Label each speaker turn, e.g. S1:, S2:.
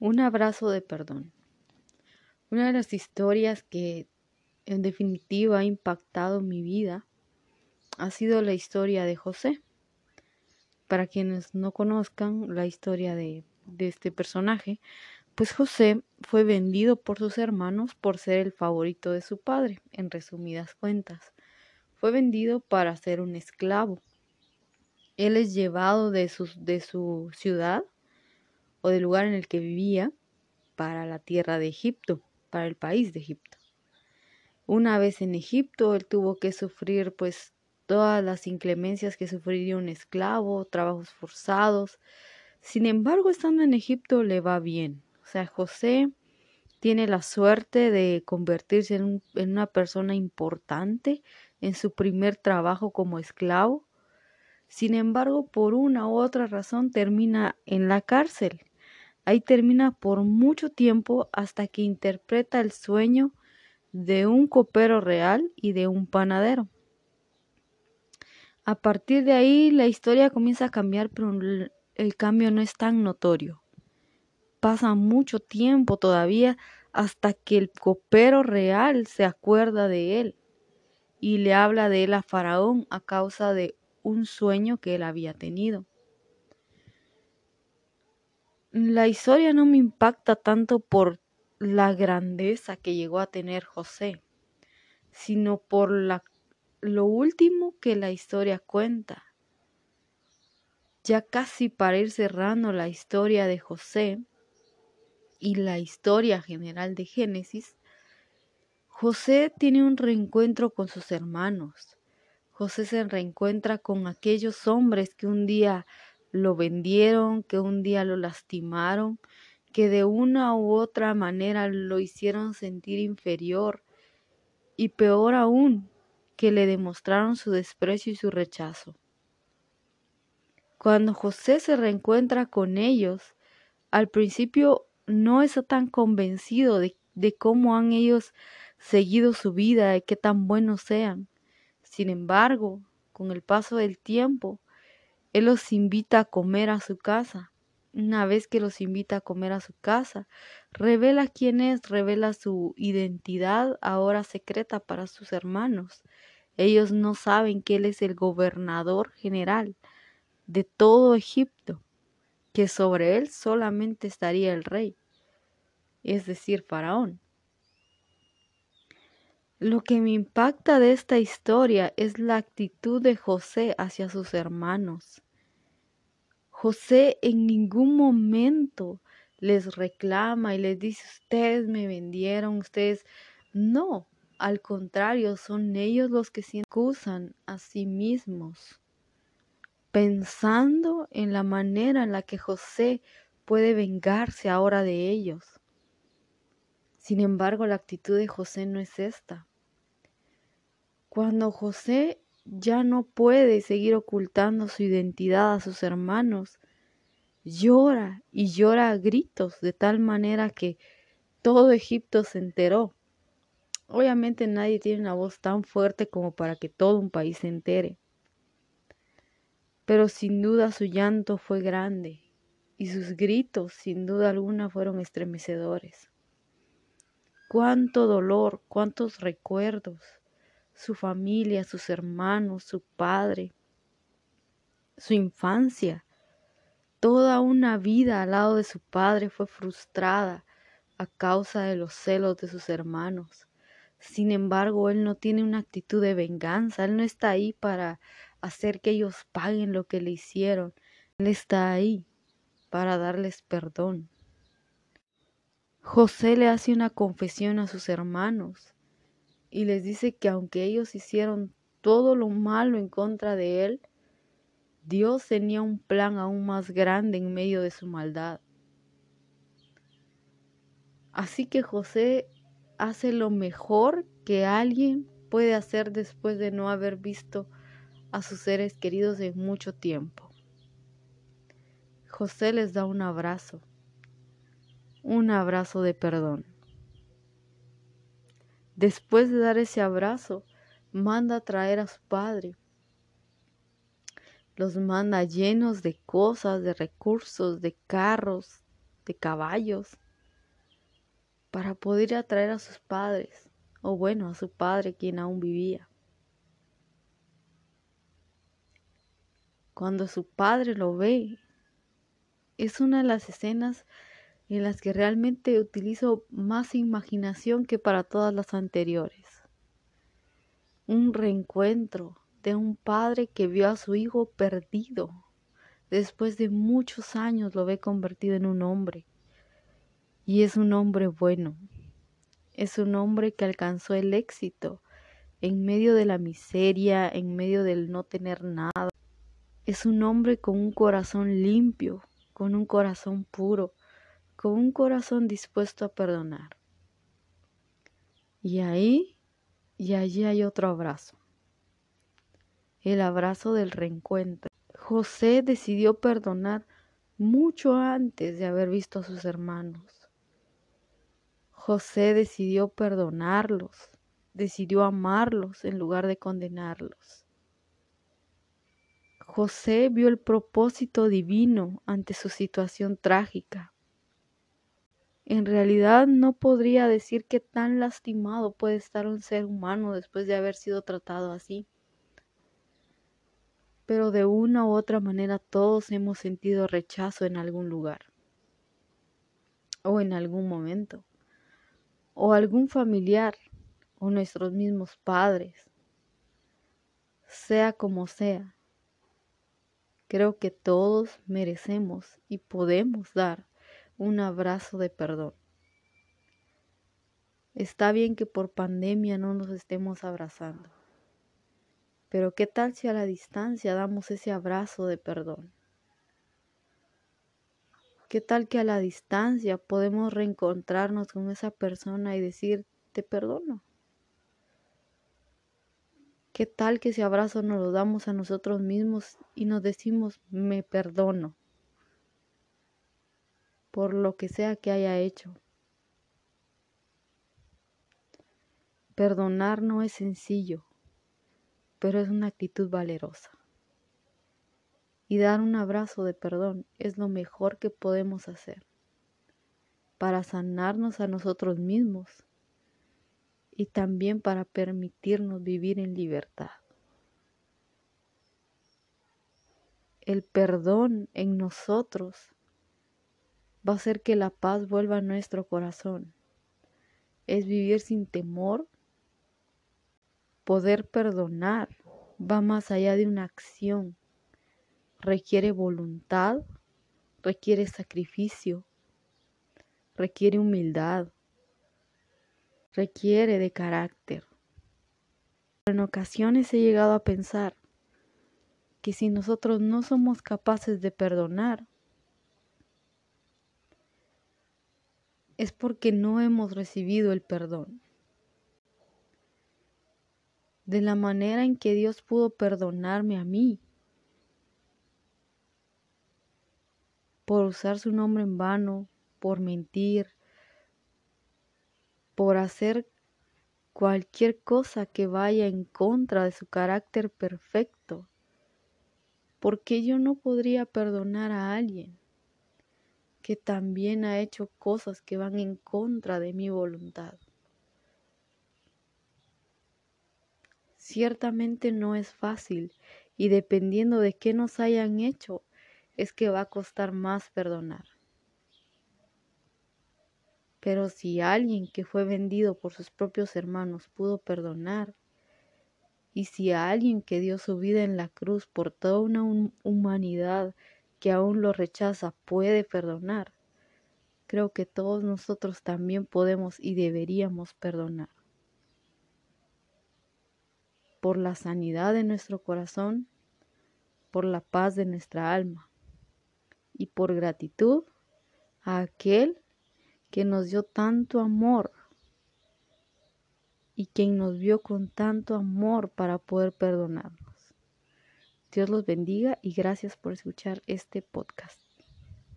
S1: Un abrazo de perdón. Una de las historias que en definitiva ha impactado mi vida ha sido la historia de José. Para quienes no conozcan la historia de, de este personaje, pues José fue vendido por sus hermanos por ser el favorito de su padre, en resumidas cuentas. Fue vendido para ser un esclavo. Él es llevado de su, de su ciudad o del lugar en el que vivía para la tierra de Egipto, para el país de Egipto. Una vez en Egipto, él tuvo que sufrir pues todas las inclemencias que sufriría un esclavo, trabajos forzados. Sin embargo, estando en Egipto le va bien. O sea, José tiene la suerte de convertirse en, en una persona importante en su primer trabajo como esclavo. Sin embargo, por una u otra razón termina en la cárcel. Ahí termina por mucho tiempo hasta que interpreta el sueño de un copero real y de un panadero. A partir de ahí la historia comienza a cambiar, pero el cambio no es tan notorio. Pasa mucho tiempo todavía hasta que el copero real se acuerda de él y le habla de él a Faraón a causa de un sueño que él había tenido la historia no me impacta tanto por la grandeza que llegó a tener José, sino por lo último que la historia cuenta. Ya casi para ir cerrando la historia de José y la historia general de Génesis, José tiene un reencuentro con sus hermanos. José se reencuentra con aquellos hombres que un día lo vendieron, que un día lo lastimaron, que de una u otra manera lo hicieron sentir inferior y peor aún, que le demostraron su desprecio y su rechazo. Cuando José se reencuentra con ellos, al principio no está tan convencido de, de cómo han ellos seguido su vida, de qué tan buenos sean. Sin embargo, con el paso del tiempo, él los invita a comer a su casa. Una vez que los invita a comer a su casa, revela quién es, revela su identidad ahora secreta para sus hermanos. Ellos no saben que Él es el gobernador general de todo Egipto, que sobre Él solamente estaría el rey, es decir, Faraón. Lo que me impacta de esta historia es la actitud de José hacia sus hermanos. José en ningún momento les reclama y les dice, ustedes me vendieron, ustedes... No, al contrario, son ellos los que se acusan a sí mismos, pensando en la manera en la que José puede vengarse ahora de ellos. Sin embargo, la actitud de José no es esta. Cuando José ya no puede seguir ocultando su identidad a sus hermanos, llora y llora a gritos de tal manera que todo Egipto se enteró. Obviamente nadie tiene una voz tan fuerte como para que todo un país se entere. Pero sin duda su llanto fue grande y sus gritos sin duda alguna fueron estremecedores. Cuánto dolor, cuántos recuerdos, su familia, sus hermanos, su padre, su infancia. Toda una vida al lado de su padre fue frustrada a causa de los celos de sus hermanos. Sin embargo, él no tiene una actitud de venganza, él no está ahí para hacer que ellos paguen lo que le hicieron, él está ahí para darles perdón. José le hace una confesión a sus hermanos y les dice que aunque ellos hicieron todo lo malo en contra de él, Dios tenía un plan aún más grande en medio de su maldad. Así que José hace lo mejor que alguien puede hacer después de no haber visto a sus seres queridos en mucho tiempo. José les da un abrazo, un abrazo de perdón. Después de dar ese abrazo, manda a traer a su padre. Los manda llenos de cosas, de recursos, de carros, de caballos, para poder atraer a sus padres, o bueno, a su padre quien aún vivía. Cuando su padre lo ve, es una de las escenas en las que realmente utilizo más imaginación que para todas las anteriores. Un reencuentro de un padre que vio a su hijo perdido. Después de muchos años lo ve convertido en un hombre. Y es un hombre bueno. Es un hombre que alcanzó el éxito en medio de la miseria, en medio del no tener nada. Es un hombre con un corazón limpio, con un corazón puro, con un corazón dispuesto a perdonar. Y ahí, y allí hay otro abrazo, el abrazo del reencuentro. José decidió perdonar mucho antes de haber visto a sus hermanos. José decidió perdonarlos, decidió amarlos en lugar de condenarlos. José vio el propósito divino ante su situación trágica. En realidad no podría decir que tan lastimado puede estar un ser humano después de haber sido tratado así. Pero de una u otra manera todos hemos sentido rechazo en algún lugar o en algún momento o algún familiar o nuestros mismos padres, sea como sea. Creo que todos merecemos y podemos dar un abrazo de perdón. Está bien que por pandemia no nos estemos abrazando, pero ¿qué tal si a la distancia damos ese abrazo de perdón? ¿Qué tal que a la distancia podemos reencontrarnos con esa persona y decir, te perdono? ¿Qué tal que ese abrazo nos lo damos a nosotros mismos y nos decimos, me perdono por lo que sea que haya hecho? Perdonar no es sencillo, pero es una actitud valerosa. Y dar un abrazo de perdón es lo mejor que podemos hacer para sanarnos a nosotros mismos y también para permitirnos vivir en libertad. El perdón en nosotros va a hacer que la paz vuelva a nuestro corazón. Es vivir sin temor. Poder perdonar va más allá de una acción. Requiere voluntad, requiere sacrificio, requiere humildad, requiere de carácter. En ocasiones he llegado a pensar que si nosotros no somos capaces de perdonar, es porque no hemos recibido el perdón. De la manera en que Dios pudo perdonarme a mí por usar su nombre en vano, por mentir, por hacer cualquier cosa que vaya en contra de su carácter perfecto. ¿Por qué yo no podría perdonar a alguien que también ha hecho cosas que van en contra de mi voluntad? Ciertamente no es fácil y dependiendo de qué nos hayan hecho, es que va a costar más perdonar. Pero si alguien que fue vendido por sus propios hermanos pudo perdonar, y si alguien que dio su vida en la cruz por toda una humanidad que aún lo rechaza puede perdonar, creo que todos nosotros también podemos y deberíamos perdonar. Por la sanidad de nuestro corazón, por la paz de nuestra alma y por gratitud a aquel que nos dio tanto amor y quien nos vio con tanto amor para poder perdonarnos. Dios los bendiga y gracias por escuchar este podcast.